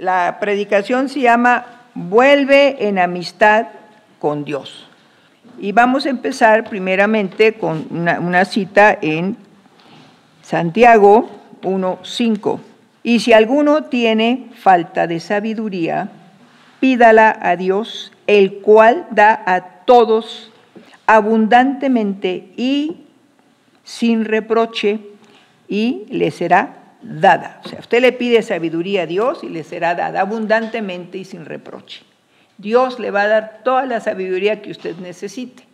La predicación se llama Vuelve en amistad con Dios. Y vamos a empezar primeramente con una, cita en Santiago 1.5. Y si alguno tiene falta de sabiduría, pídala a Dios, el cual da a todos abundantemente y sin reproche, y le será dada. O sea, usted le pide sabiduría a Dios y le será dada abundantemente y sin reproche. Dios le va a dar toda la sabiduría que usted necesite.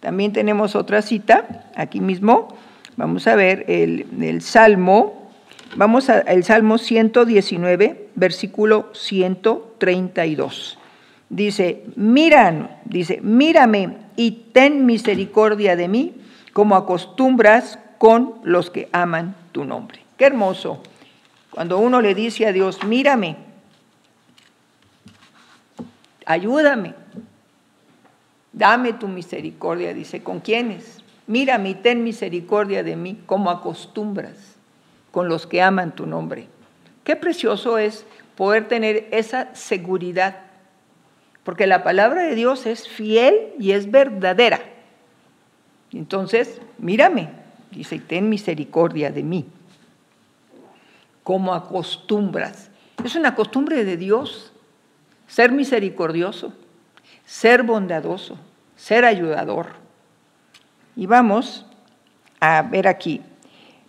También tenemos otra cita, aquí mismo, vamos a ver el, Salmo, vamos al Salmo 119, versículo 132. Dice, miran, dice, mírame y ten misericordia de mí, como acostumbras con los que aman tu nombre. Qué hermoso. Cuando uno le dice a Dios, mírame, ayúdame, dame tu misericordia, dice, ¿con quiénes? Mírame y ten misericordia de mí, como acostumbras con los que aman tu nombre. Qué precioso es poder tener esa seguridad, porque la palabra de Dios es fiel y es verdadera. Entonces, mírame, dice, ten misericordia de mí como acostumbras. Es una costumbre de Dios ser misericordioso, ser bondadoso, ser ayudador. Y vamos a ver aquí.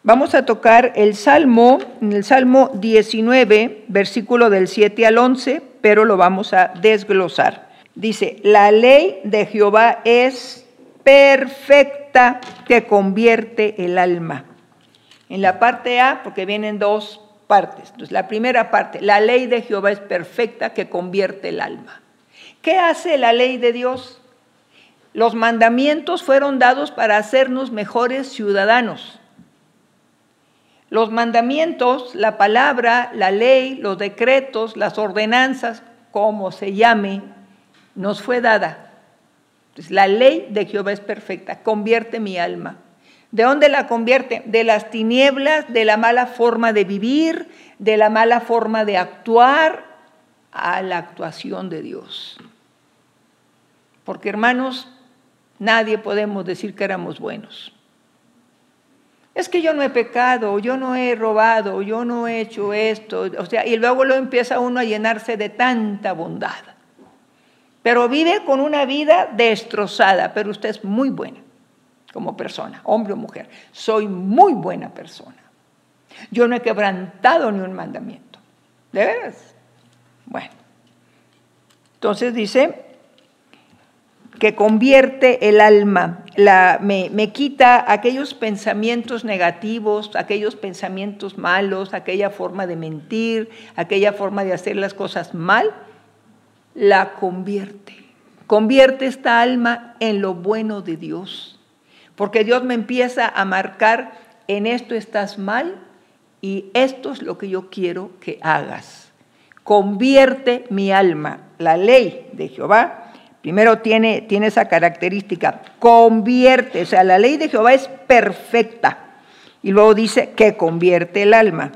Vamos a tocar el Salmo, en el Salmo 19, versículo del 7 al 11, pero lo vamos a desglosar. Dice, la ley de Jehová es perfecta que convierte el alma. En la parte A, porque vienen dos partes. Entonces, la primera parte, la ley de Jehová es perfecta que convierte el alma. ¿Qué hace la ley de Dios? Los mandamientos fueron dados para hacernos mejores ciudadanos. Los mandamientos, la palabra, la ley, los decretos, las ordenanzas, como se llame, nos fue dada. Entonces, la ley de Jehová es perfecta, convierte mi alma. ¿De dónde la convierte? De las tinieblas, de la mala forma de vivir, de la mala forma de actuar, a la actuación de Dios. Porque hermanos, nadie podemos decir que éramos buenos. Es que yo no he pecado, yo no he robado, yo no he hecho esto, o sea, y luego lo empieza uno a llenarse de tanta bondad. Pero vive con una vida destrozada, pero usted es muy buena como persona, hombre o mujer. Soy muy buena persona. Yo no he quebrantado ni un mandamiento. ¿De veras? Bueno. Entonces dice que convierte el alma, la, me, me, quita aquellos pensamientos negativos, aquellos pensamientos malos, aquella forma de mentir, aquella forma de hacer las cosas mal, la convierte. Convierte esta alma en lo bueno de Dios porque Dios me empieza a marcar, en esto estás mal y esto es lo que yo quiero que hagas. Convierte mi alma. La ley de Jehová, primero tiene, tiene esa característica, convierte, o sea, la ley de Jehová es perfecta. Y luego dice que convierte el alma.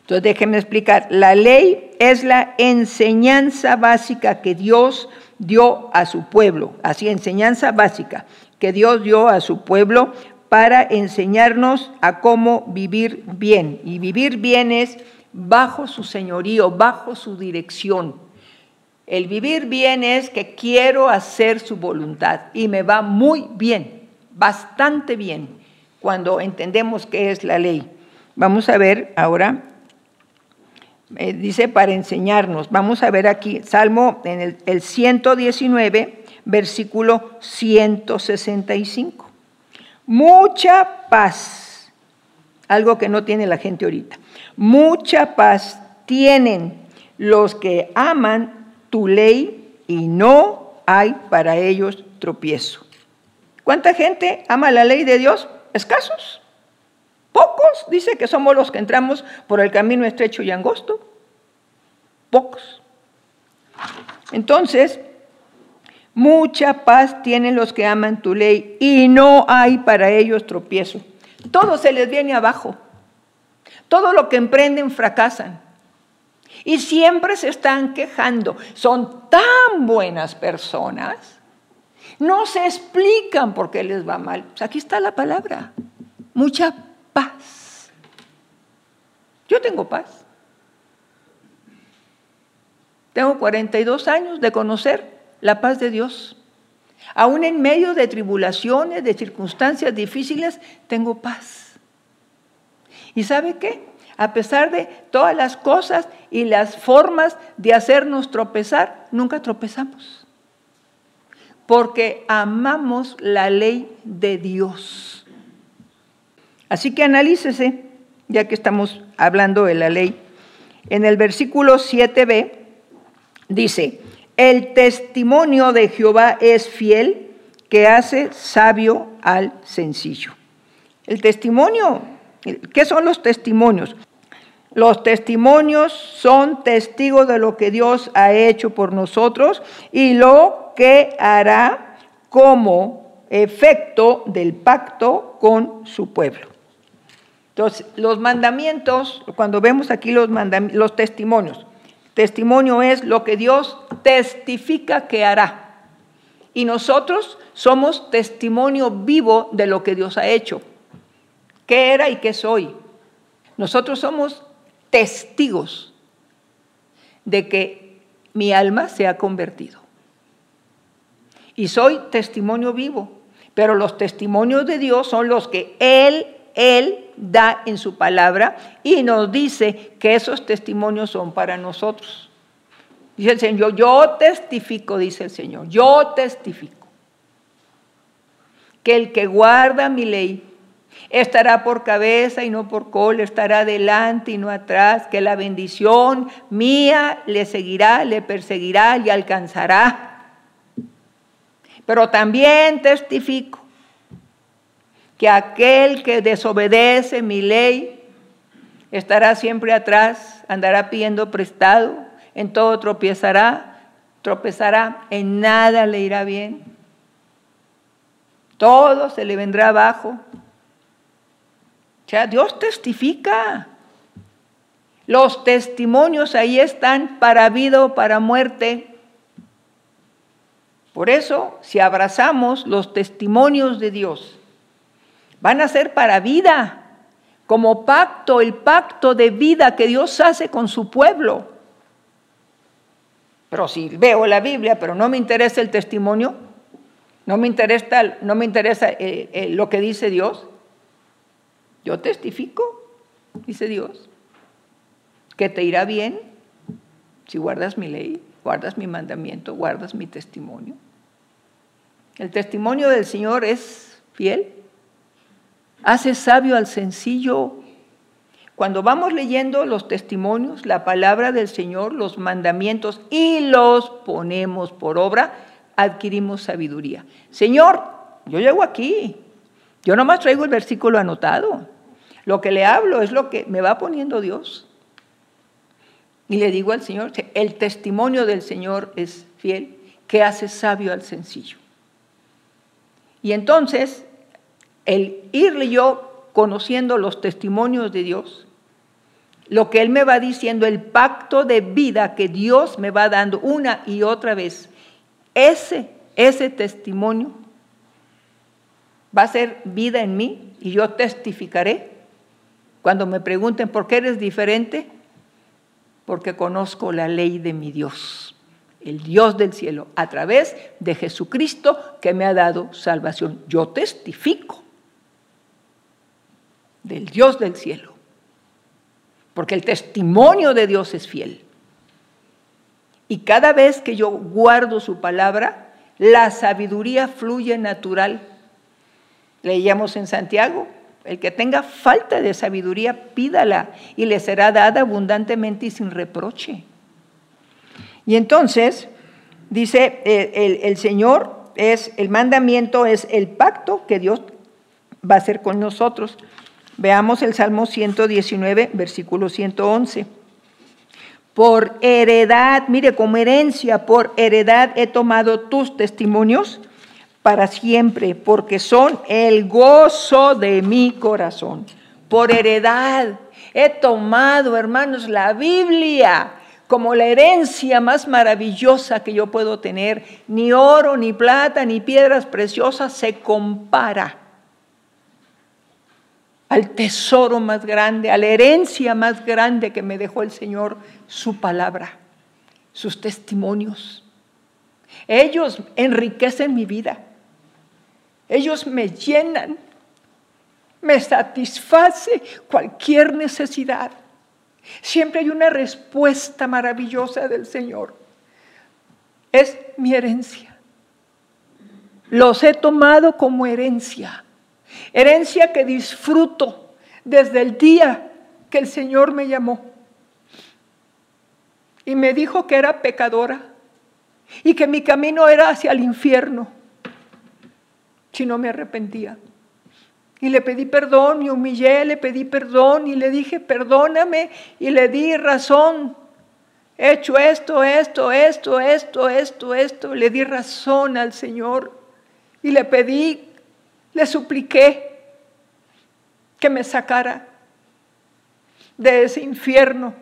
Entonces déjenme explicar, la ley es la enseñanza básica que Dios dio a su pueblo, así enseñanza básica que Dios dio a su pueblo para enseñarnos a cómo vivir bien. Y vivir bien es bajo su señorío, bajo su dirección. El vivir bien es que quiero hacer su voluntad y me va muy bien, bastante bien, cuando entendemos qué es la ley. Vamos a ver ahora, eh, dice para enseñarnos, vamos a ver aquí, Salmo en el, el 119, versículo 165. Mucha paz, algo que no tiene la gente ahorita. Mucha paz tienen los que aman tu ley y no hay para ellos tropiezo. ¿Cuánta gente ama la ley de Dios? Escasos. Pocos, dice que somos los que entramos por el camino estrecho y angosto. Pocos. Entonces, Mucha paz tienen los que aman tu ley y no hay para ellos tropiezo. Todo se les viene abajo. Todo lo que emprenden fracasan. Y siempre se están quejando. Son tan buenas personas. No se explican por qué les va mal. Pues aquí está la palabra. Mucha paz. Yo tengo paz. Tengo 42 años de conocer la paz de Dios. Aún en medio de tribulaciones, de circunstancias difíciles, tengo paz. ¿Y sabe qué? A pesar de todas las cosas y las formas de hacernos tropezar, nunca tropezamos. Porque amamos la ley de Dios. Así que analícese, ya que estamos hablando de la ley. En el versículo 7b dice, el testimonio de Jehová es fiel, que hace sabio al sencillo. El testimonio, ¿qué son los testimonios? Los testimonios son testigos de lo que Dios ha hecho por nosotros y lo que hará como efecto del pacto con su pueblo. Entonces, los mandamientos, cuando vemos aquí los, los testimonios, Testimonio es lo que Dios testifica que hará. Y nosotros somos testimonio vivo de lo que Dios ha hecho. ¿Qué era y qué soy? Nosotros somos testigos de que mi alma se ha convertido. Y soy testimonio vivo. Pero los testimonios de Dios son los que Él, Él da en su palabra y nos dice que esos testimonios son para nosotros. Dice el Señor, yo testifico, dice el Señor, yo testifico que el que guarda mi ley estará por cabeza y no por cola, estará adelante y no atrás, que la bendición mía le seguirá, le perseguirá y alcanzará. Pero también testifico que aquel que desobedece mi ley estará siempre atrás, andará pidiendo prestado, en todo tropiezará, tropezará, en nada le irá bien. Todo se le vendrá abajo. Ya Dios testifica. Los testimonios ahí están para vida o para muerte. Por eso, si abrazamos los testimonios de Dios, van a ser para vida, como pacto, el pacto de vida que Dios hace con su pueblo. Pero si veo la Biblia, pero no me interesa el testimonio, no me interesa, no me interesa eh, eh, lo que dice Dios, yo testifico, dice Dios, que te irá bien si guardas mi ley, guardas mi mandamiento, guardas mi testimonio. El testimonio del Señor es fiel hace sabio al sencillo. Cuando vamos leyendo los testimonios, la palabra del Señor, los mandamientos y los ponemos por obra, adquirimos sabiduría. Señor, yo llego aquí, yo nomás traigo el versículo anotado. Lo que le hablo es lo que me va poniendo Dios. Y le digo al Señor, el testimonio del Señor es fiel, que hace sabio al sencillo. Y entonces el ir yo conociendo los testimonios de Dios, lo que Él me va diciendo, el pacto de vida que Dios me va dando una y otra vez, ese, ese testimonio va a ser vida en mí y yo testificaré. Cuando me pregunten por qué eres diferente, porque conozco la ley de mi Dios, el Dios del cielo, a través de Jesucristo que me ha dado salvación. Yo testifico del Dios del cielo. Porque el testimonio de Dios es fiel. Y cada vez que yo guardo su palabra, la sabiduría fluye natural. Leíamos en Santiago, el que tenga falta de sabiduría, pídala y le será dada abundantemente y sin reproche. Y entonces, dice el, el, el Señor, es el mandamiento, es el pacto que Dios va a hacer con nosotros. Veamos el Salmo 119, versículo 111. Por heredad, mire, como herencia, por heredad he tomado tus testimonios para siempre, porque son el gozo de mi corazón. Por heredad he tomado, hermanos, la Biblia como la herencia más maravillosa que yo puedo tener. Ni oro, ni plata, ni piedras preciosas se compara al tesoro más grande, a la herencia más grande que me dejó el Señor, su palabra, sus testimonios. Ellos enriquecen mi vida. Ellos me llenan, me satisface cualquier necesidad. Siempre hay una respuesta maravillosa del Señor. Es mi herencia. Los he tomado como herencia. Herencia que disfruto desde el día que el Señor me llamó. Y me dijo que era pecadora y que mi camino era hacia el infierno si no me arrepentía. Y le pedí perdón, me humillé, le pedí perdón y le dije, perdóname y le di razón. He hecho esto, esto, esto, esto, esto, esto. Le di razón al Señor y le pedí, le supliqué que me sacara de ese infierno.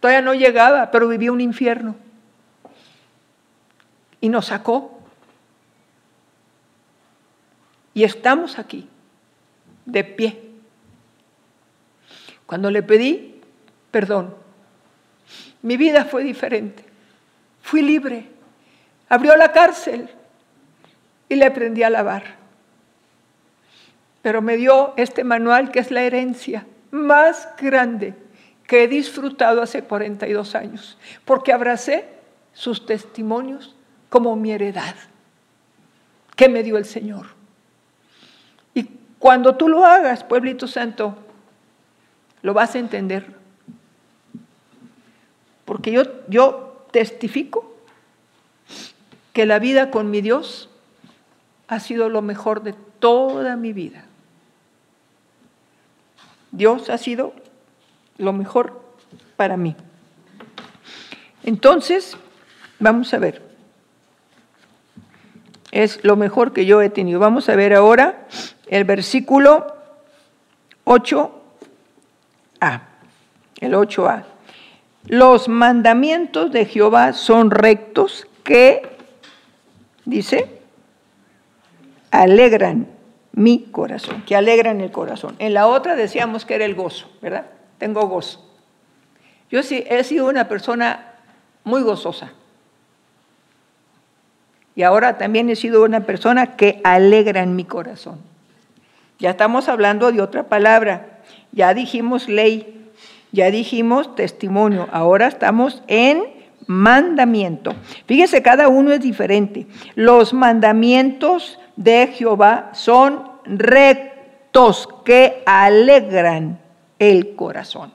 Todavía no llegaba, pero vivía un infierno. Y nos sacó. Y estamos aquí de pie. Cuando le pedí perdón, mi vida fue diferente. Fui libre. Abrió la cárcel y le aprendí a lavar. Pero me dio este manual que es la herencia más grande que he disfrutado hace 42 años, porque abracé sus testimonios como mi heredad que me dio el Señor. Cuando tú lo hagas, pueblito santo, lo vas a entender. Porque yo, yo testifico que la vida con mi Dios ha sido lo mejor de toda mi vida. Dios ha sido lo mejor para mí. Entonces, vamos a ver. Es lo mejor que yo he tenido. Vamos a ver ahora el versículo 8a, el 8a. Los mandamientos de Jehová son rectos que, dice, alegran mi corazón, que alegran el corazón. En la otra decíamos que era el gozo, ¿verdad? Tengo gozo. Yo sí he sido una persona muy gozosa. Y ahora también he sido una persona que alegra en mi corazón. Ya estamos hablando de otra palabra. Ya dijimos ley, ya dijimos testimonio. Ahora estamos en mandamiento. Fíjese, cada uno es diferente. Los mandamientos de Jehová son rectos que alegran el corazón.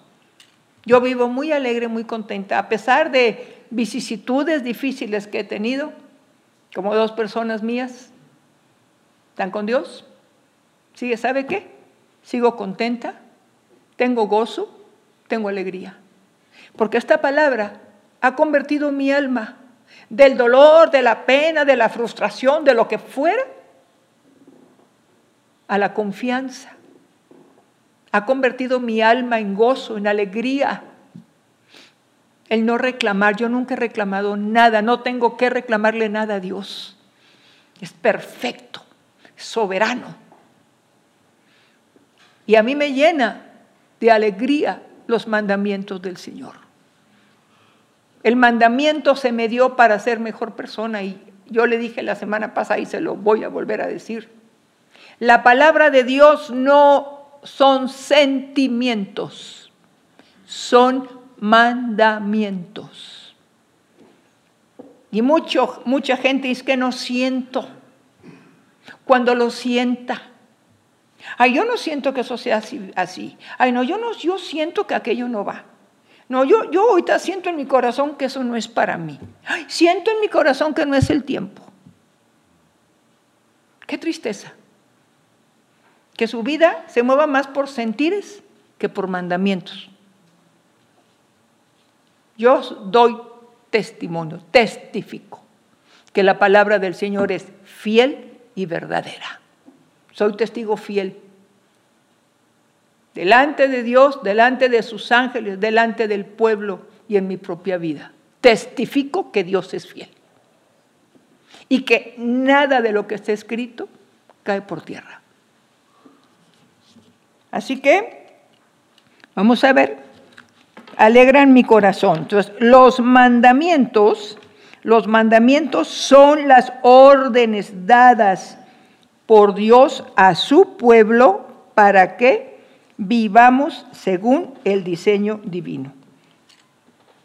Yo vivo muy alegre, muy contenta, a pesar de vicisitudes difíciles que he tenido, como dos personas mías, están con Dios, Sigue, ¿sabe qué? Sigo contenta, tengo gozo, tengo alegría. Porque esta palabra ha convertido mi alma del dolor, de la pena, de la frustración, de lo que fuera, a la confianza. Ha convertido mi alma en gozo, en alegría. El no reclamar, yo nunca he reclamado nada, no tengo que reclamarle nada a Dios. Es perfecto, soberano. Y a mí me llena de alegría los mandamientos del Señor. El mandamiento se me dio para ser mejor persona y yo le dije la semana pasada y se lo voy a volver a decir. La palabra de Dios no son sentimientos, son mandamientos. Y mucho, mucha gente dice que no siento. Cuando lo sienta, Ay, yo no siento que eso sea así. Ay, no, yo no, yo siento que aquello no va. No, yo, yo ahorita siento en mi corazón que eso no es para mí. Ay, siento en mi corazón que no es el tiempo. Qué tristeza. Que su vida se mueva más por sentires que por mandamientos. Yo doy testimonio, testifico que la palabra del Señor es fiel y verdadera. Soy testigo fiel. Delante de Dios, delante de sus ángeles, delante del pueblo y en mi propia vida. Testifico que Dios es fiel y que nada de lo que está escrito cae por tierra. Así que, vamos a ver, alegran mi corazón. Entonces, los mandamientos, los mandamientos son las órdenes dadas por Dios a su pueblo para que vivamos según el diseño divino.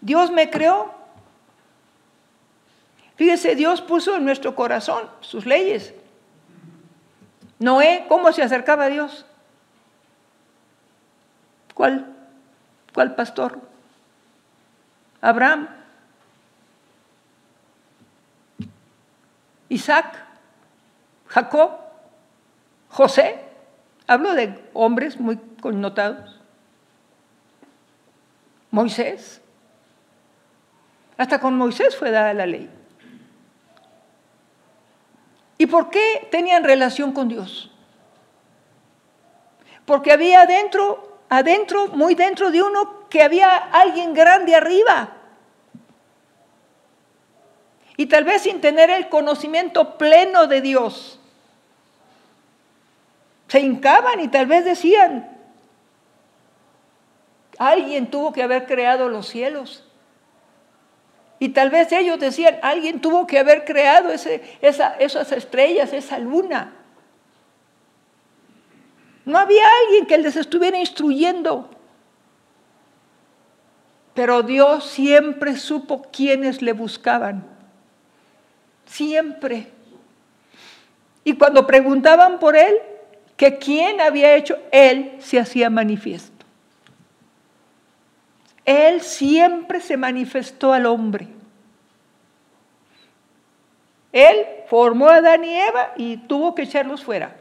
Dios me creó. Fíjese, Dios puso en nuestro corazón sus leyes. Noé, ¿cómo se acercaba a Dios? ¿Cuál? ¿Cuál pastor? Abraham. Isaac. Jacob. José, hablo de hombres muy connotados. Moisés, hasta con Moisés fue dada la ley. ¿Y por qué tenían relación con Dios? Porque había adentro, adentro, muy dentro de uno, que había alguien grande arriba. Y tal vez sin tener el conocimiento pleno de Dios, se hincaban y tal vez decían, alguien tuvo que haber creado los cielos. Y tal vez ellos decían, alguien tuvo que haber creado esas estrellas, esa luna. No había alguien que les estuviera instruyendo. Pero Dios siempre supo quiénes le buscaban. Siempre. Y cuando preguntaban por Él, que quién había hecho, Él se hacía manifiesto. Él siempre se manifestó al hombre. Él formó a Adán y Eva y tuvo que echarlos fuera.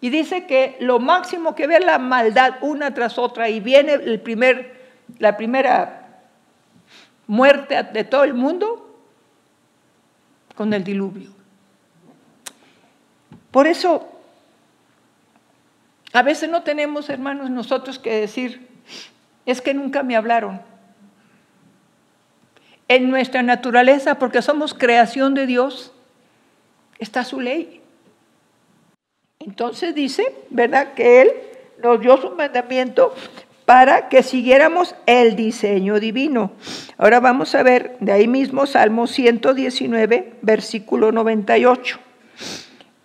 Y dice que lo máximo que ve la maldad una tras otra y viene el primer, la primera muerte de todo el mundo con el diluvio. Por eso, a veces no tenemos, hermanos, nosotros que decir, es que nunca me hablaron. En nuestra naturaleza, porque somos creación de Dios, está su ley. Entonces dice, ¿verdad? Que Él nos dio su mandamiento para que siguiéramos el diseño divino. Ahora vamos a ver de ahí mismo Salmo 119, versículo 98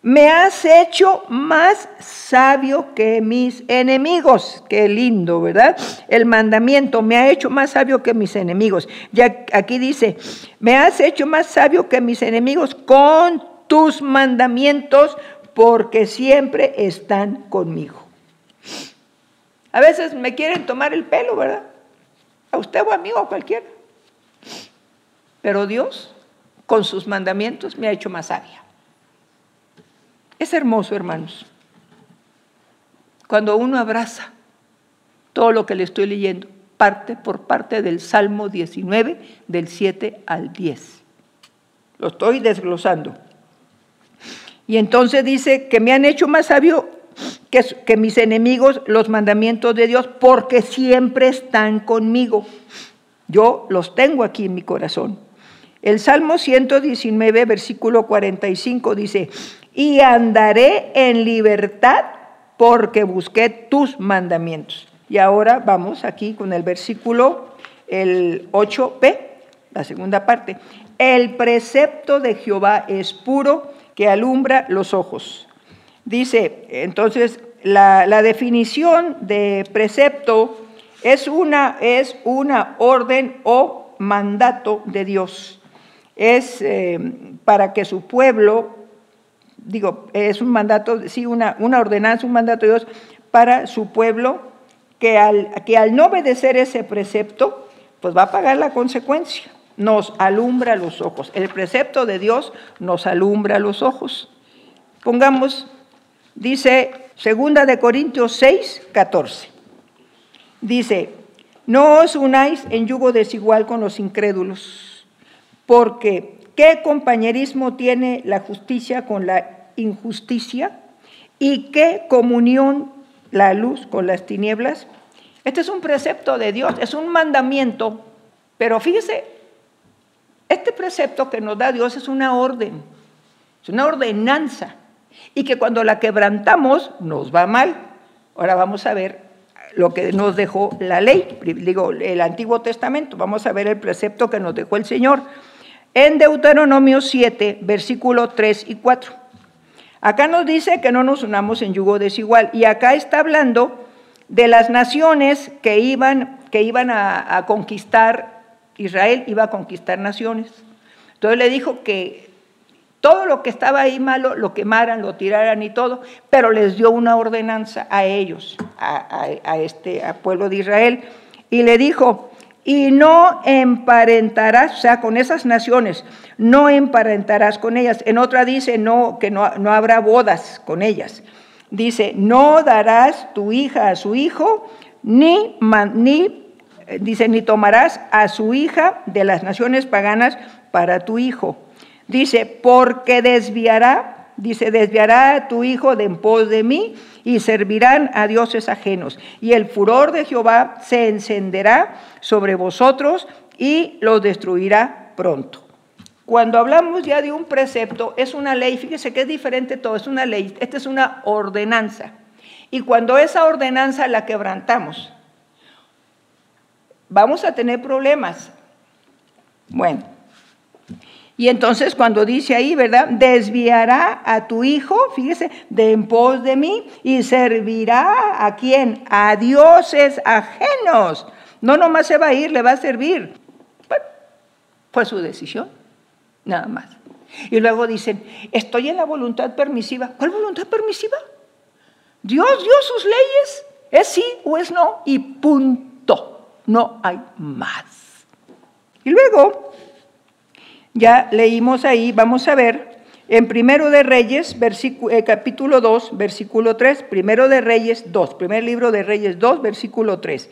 me has hecho más sabio que mis enemigos. Qué lindo, ¿verdad? El mandamiento me ha hecho más sabio que mis enemigos. Ya aquí dice, me has hecho más sabio que mis enemigos con tus mandamientos porque siempre están conmigo. A veces me quieren tomar el pelo, ¿verdad? A usted o a mí o a cualquiera. Pero Dios, con sus mandamientos, me ha hecho más sabia. Es hermoso, hermanos, cuando uno abraza todo lo que le estoy leyendo, parte por parte del Salmo 19, del 7 al 10. Lo estoy desglosando. Y entonces dice que me han hecho más sabio que, que, mis enemigos los mandamientos de Dios, porque siempre están conmigo. Yo los tengo aquí en mi corazón. El Salmo 119, versículo 45 dice, y andaré en libertad porque busqué tus mandamientos. Y ahora vamos aquí con el versículo el 8b, la segunda parte. El precepto de Jehová es puro que alumbra los ojos. Dice, entonces, la, definición de precepto es una, es una orden o mandato de Dios. Es eh, para que su pueblo digo, es un mandato, sí, una, una ordenanza, un mandato de Dios para su pueblo, que al, que al no obedecer ese precepto, pues va a pagar la consecuencia. Nos alumbra los ojos. El precepto de Dios nos alumbra los ojos. Pongamos, dice segunda de Corintios 6, 14. Dice, no os unáis en yugo desigual con los incrédulos, porque ¿Qué compañerismo tiene la justicia con la injusticia? ¿Y qué comunión la luz con las tinieblas? Este es un precepto de Dios, es un mandamiento, pero fíjese, este precepto que nos da Dios es una orden, es una ordenanza, y que cuando la quebrantamos nos va mal. Ahora vamos a ver lo que nos dejó la ley, digo, el Antiguo Testamento, vamos a ver el precepto que nos dejó el Señor. En Deuteronomio 7, versículo 3 y 4. Acá nos dice que no nos unamos en yugo desigual, y acá está hablando de las naciones que iban, que iban a, conquistar, Israel iba a conquistar naciones. Entonces le dijo que todo lo que estaba ahí malo lo quemaran, lo tiraran y todo, pero les dio una ordenanza a ellos, a, este pueblo de Israel, y le dijo, y no emparentarás, o sea, con esas naciones, no emparentarás con ellas. En otra dice no, que no, no habrá bodas con ellas dice, no darás tu hija a su hijo, ni, ni, eh, dice, ni tomarás a su hija de las naciones paganas para tu hijo. Dice, porque desviará, dice, desviará a tu hijo de en pos de mí y servirán a dioses ajenos. Y el furor de Jehová se encenderá sobre vosotros y los destruirá pronto. Cuando hablamos ya de un precepto, es una ley, fíjese que es diferente todo, es una ley, esta es una ordenanza. Y cuando esa ordenanza la quebrantamos, vamos a tener problemas. Bueno, y entonces cuando dice ahí, ¿verdad? Desviará a tu hijo, fíjese, de en pos de mí y servirá a quién? A dioses ajenos. No nomás se va a ir, le va a servir. Pues su decisión nada más. Y luego dicen, estoy en la voluntad permisiva. ¿Cuál voluntad permisiva? Dios dio sus leyes, es sí o es no, y punto. No hay más. Y luego, ya leímos ahí, vamos a ver, en Primero de Reyes, eh, capítulo 2, versículo 3, Primero de Reyes 2, primer libro de Reyes 2, versículo 3.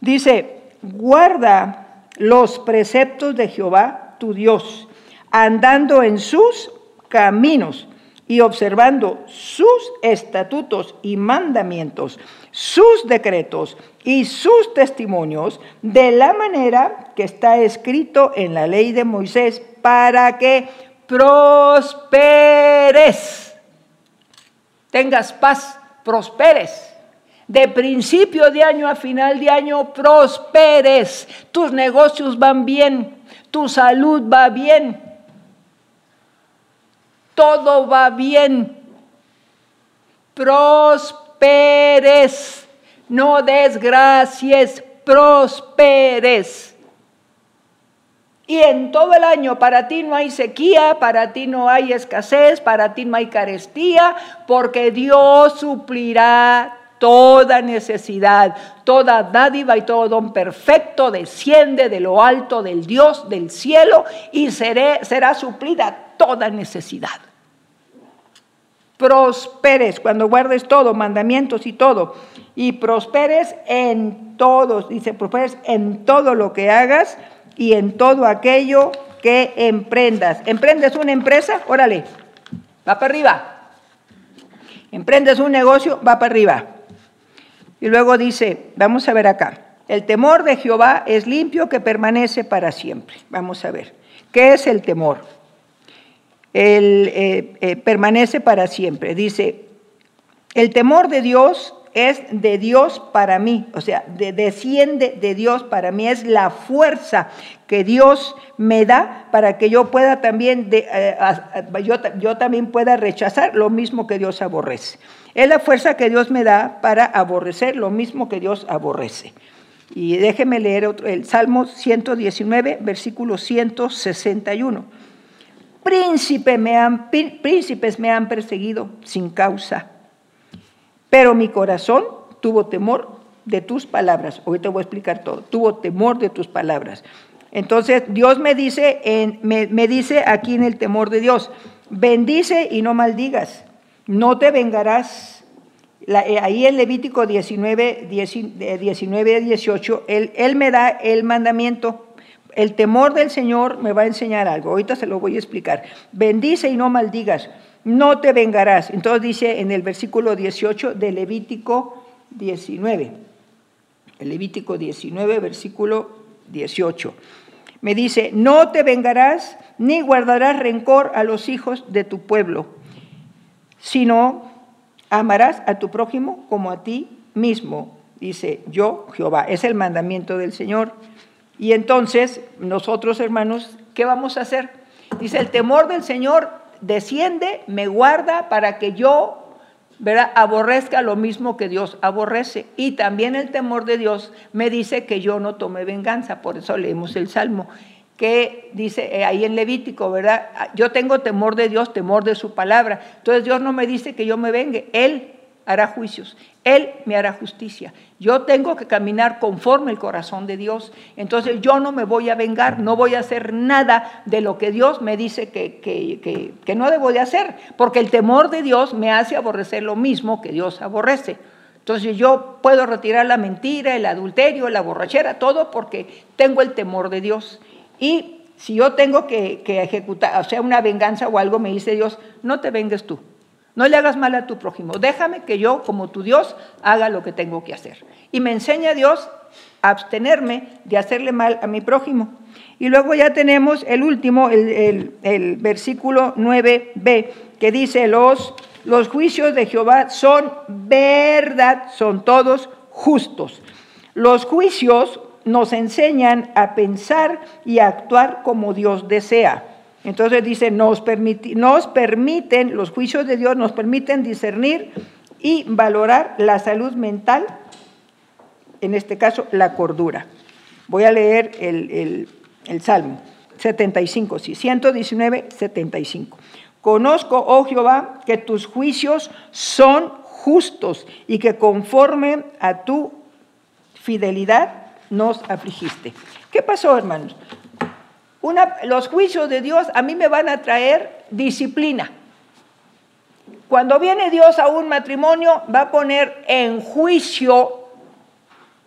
Dice, guarda los preceptos de Jehová tu Dios, andando en sus caminos y observando sus estatutos y mandamientos, sus decretos y sus testimonios, de la manera que está escrito en la ley de Moisés, para que prosperes, tengas paz, prosperes. De principio de año a final de año, prosperes, tus negocios van bien, tu salud va bien, todo va bien, prosperes, no desgracies, prosperes. Y en todo el año para ti no hay sequía, para ti no hay escasez, para ti no hay carestía, porque Dios suplirá toda necesidad, toda dádiva y todo don perfecto desciende de lo alto del Dios del cielo y será suplida toda necesidad. Prosperes cuando guardes todo, mandamientos y todo, y prosperes en todos, dice, prosperes en todo lo que hagas y en todo aquello que emprendas. ¿Emprendes una empresa? Órale, va para arriba. Emprendes un negocio, va para arriba. Y luego dice, vamos a ver acá, el temor de Jehová es limpio que permanece para siempre. Vamos a ver, ¿qué es el temor? El, eh, eh, permanece para siempre. Dice, el temor de Dios es de Dios para mí, o sea, desciende de Dios para mí, es la fuerza que Dios me da para que yo pueda también, eh, yo, yo también pueda rechazar lo mismo que Dios aborrece. Es la fuerza que Dios me da para aborrecer lo mismo que Dios aborrece. Y déjeme leer otro, el Salmo 119, versículo 161. Príncipe me han, príncipes me han perseguido sin causa, pero mi corazón tuvo temor de tus palabras. Hoy te voy a explicar todo. Tuvo temor de tus palabras. Entonces Dios me dice, en, me, me dice aquí en el temor de Dios, bendice y no maldigas no te vengarás. Eh, ahí en Levítico 19, 19 18, él, él me da el mandamiento. El temor del Señor me va a enseñar algo. Ahorita se lo voy a explicar. Bendice y no maldigas. No te vengarás. Entonces dice en el versículo 18 de Levítico 19. el Levítico 19, versículo 18. Me dice, no te vengarás ni guardarás rencor a los hijos de tu pueblo, sino amarás a tu prójimo como a ti mismo, dice yo, Jehová. Es el mandamiento del Señor. Y entonces, nosotros hermanos, ¿qué vamos a hacer? Dice, el temor del Señor desciende, me guarda para que yo aborrezca lo mismo que Dios aborrece. Y también el temor de Dios me dice que yo no tome venganza. Por eso leemos el Salmo, que dice eh, ahí en Levítico, ¿verdad? Yo tengo temor de Dios, temor de su palabra. Entonces Dios no me dice que yo me vengue. Él hará juicios, Él me hará justicia. Yo tengo que caminar conforme el corazón de Dios. Entonces yo no me voy a vengar, no voy a hacer nada de lo que Dios me dice que, que, que, no debo de hacer, porque el temor de Dios me hace aborrecer lo mismo que Dios aborrece. Entonces yo puedo retirar la mentira, el adulterio, la borrachera, todo porque tengo el temor de Dios. Y si yo tengo que, ejecutar, o sea, una venganza o algo, me dice Dios, no te vengues tú. No le hagas mal a tu prójimo. Déjame que yo, como tu Dios, haga lo que tengo que hacer. Y me enseña Dios a abstenerme de hacerle mal a mi prójimo. Y luego ya tenemos el último, el, versículo 9b, que dice, los, los juicios de Jehová son verdad, son todos justos. Los juicios nos enseñan a pensar y a actuar como Dios desea. Entonces dice, nos, permiten, los juicios de Dios nos permiten discernir y valorar la salud mental, en este caso la cordura. Voy a leer el, el Salmo 75, sí, 119, 75. Conozco, oh Jehová, que tus juicios son justos y que conforme a tu fidelidad nos afligiste. ¿Qué pasó, hermanos? los juicios de Dios a mí me van a traer disciplina. Cuando viene Dios a un matrimonio, va a poner en juicio,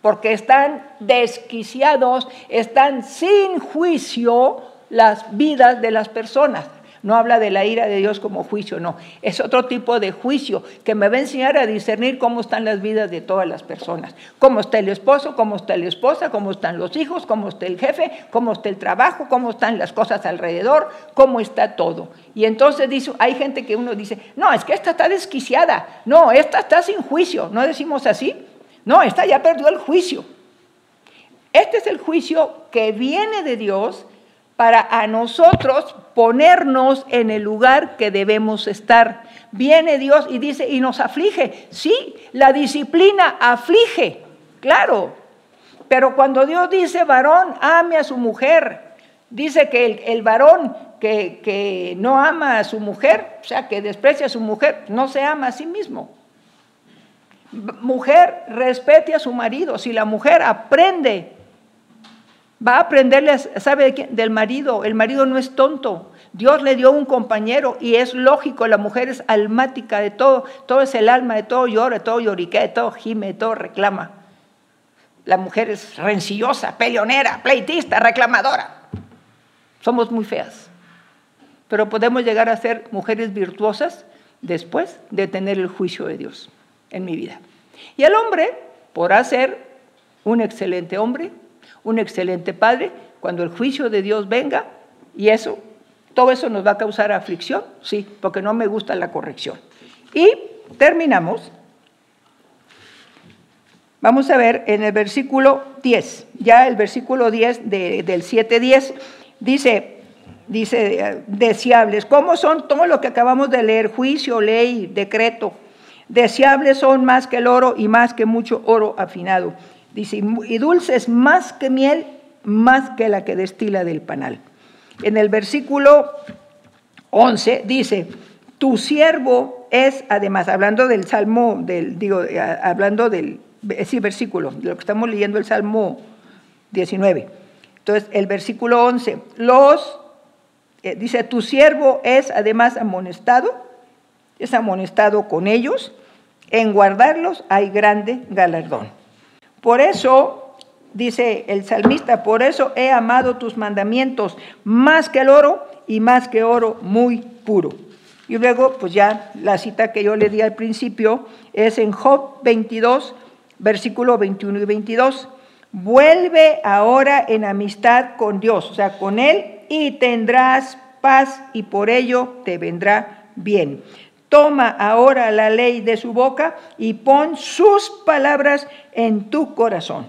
porque están desquiciados, están sin juicio las vidas de las personas. No habla de la ira de Dios como juicio, no. Es otro tipo de juicio que me va a enseñar a discernir cómo están las vidas de todas las personas. Cómo está el esposo, cómo está la esposa, cómo están los hijos, cómo está el jefe, cómo está el trabajo, cómo están las cosas alrededor, cómo está todo. Y entonces dice, hay gente que uno dice, no, es que esta está desquiciada. No, esta está sin juicio. ¿No decimos así? No, esta ya perdió el juicio. Este es el juicio que viene de Dios para a nosotros ponernos en el lugar que debemos estar. Viene Dios y dice, y nos aflige. Sí, la disciplina aflige, claro. Pero cuando Dios dice, varón, ame a su mujer, dice que el, varón que, que, no ama a su mujer, o sea, que desprecia a su mujer, no se ama a sí mismo. Mujer, respete a su marido. Si la mujer aprende Va a aprenderle, ¿sabe del marido? El marido no es tonto. Dios le dio un compañero y es lógico, la mujer es almática de todo, todo es el alma, de todo llora, de todo lloriquea, de todo gime, de todo reclama. La mujer es rencillosa, peleonera, pleitista, reclamadora. Somos muy feas, pero podemos llegar a ser mujeres virtuosas después de tener el juicio de Dios en mi vida. Y el hombre podrá ser un excelente hombre, un excelente padre, cuando el juicio de Dios venga, y eso, todo eso nos va a causar aflicción, sí, porque no me gusta la corrección. Y terminamos. Vamos a ver en el versículo 10, ya el versículo 10 del 7.10, dice, dice, eh, deseables, ¿cómo son todo lo que acabamos de leer? Juicio, ley, decreto. Deseables son más que el oro y más que mucho oro afinado Dice, y dulces más que miel, más que la que destila del panal. En el versículo 11 dice, tu siervo es, además, hablando del Salmo, del, digo, eh, hablando del sí, versículo, de lo que estamos leyendo el Salmo 19. Entonces, el versículo 11, los, eh, dice, tu siervo es además amonestado, es amonestado con ellos, en guardarlos hay grande galardón. Por eso, dice el salmista, por eso he amado tus mandamientos más que el oro y más que oro muy puro. Y luego, pues ya la cita que yo le di al principio es en Job 22, Versículo 21 y 22. Vuelve ahora en amistad con Dios, o sea, con Él, y tendrás paz y por ello te vendrá bien. Toma ahora la ley de su boca y pon sus palabras en tu corazón.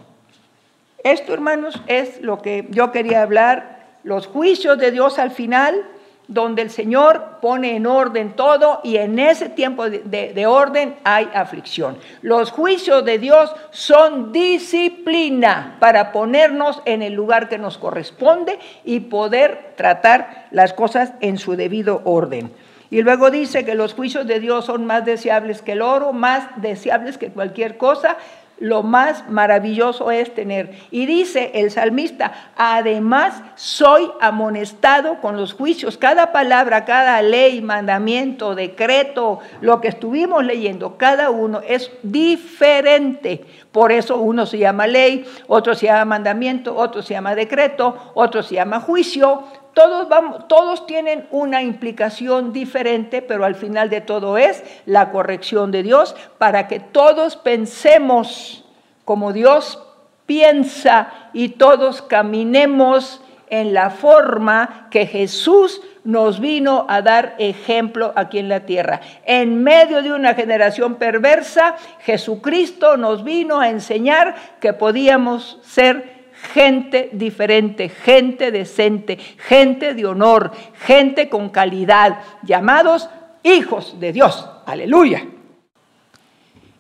Esto, hermanos, es lo que yo quería hablar, los juicios de Dios al final, donde el Señor pone en orden todo y en ese tiempo de, orden hay aflicción. Los juicios de Dios son disciplina para ponernos en el lugar que nos corresponde y poder tratar las cosas en su debido orden. Y luego dice que los juicios de Dios son más deseables que el oro, más deseables que cualquier cosa, lo más maravilloso es tener. Y dice el salmista, además soy amonestado con los juicios. Cada palabra, cada ley, mandamiento, decreto, lo que estuvimos leyendo, cada uno es diferente. Por eso uno se llama ley, otro se llama mandamiento, otro se llama decreto, otro se llama juicio. Todos, todos tienen una implicación diferente, pero al final de todo es la corrección de Dios para que todos pensemos como Dios piensa y todos caminemos en la forma que Jesús nos vino a dar ejemplo aquí en la tierra. En medio de una generación perversa, Jesucristo nos vino a enseñar que podíamos ser gente diferente, gente decente, gente de honor, gente con calidad, llamados hijos de Dios. Aleluya.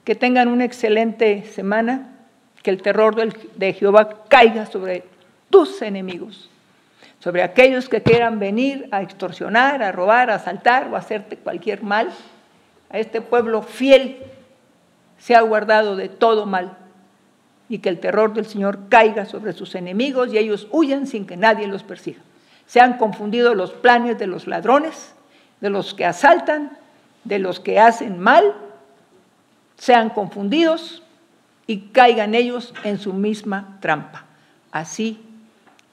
Que tengan una excelente semana, que el terror de Jehová caiga sobre tus enemigos, sobre aquellos que quieran venir a extorsionar, a robar, a asaltar o a hacerte cualquier mal. A este pueblo fiel se ha guardado de todo mal y que el terror del Señor caiga sobre sus enemigos y ellos huyan sin que nadie los persiga. Se han confundido los planes de los ladrones, de los que asaltan, de los que hacen mal, sean confundidos y caigan ellos en su misma trampa. Así,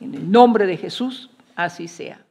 en el nombre de Jesús, así sea.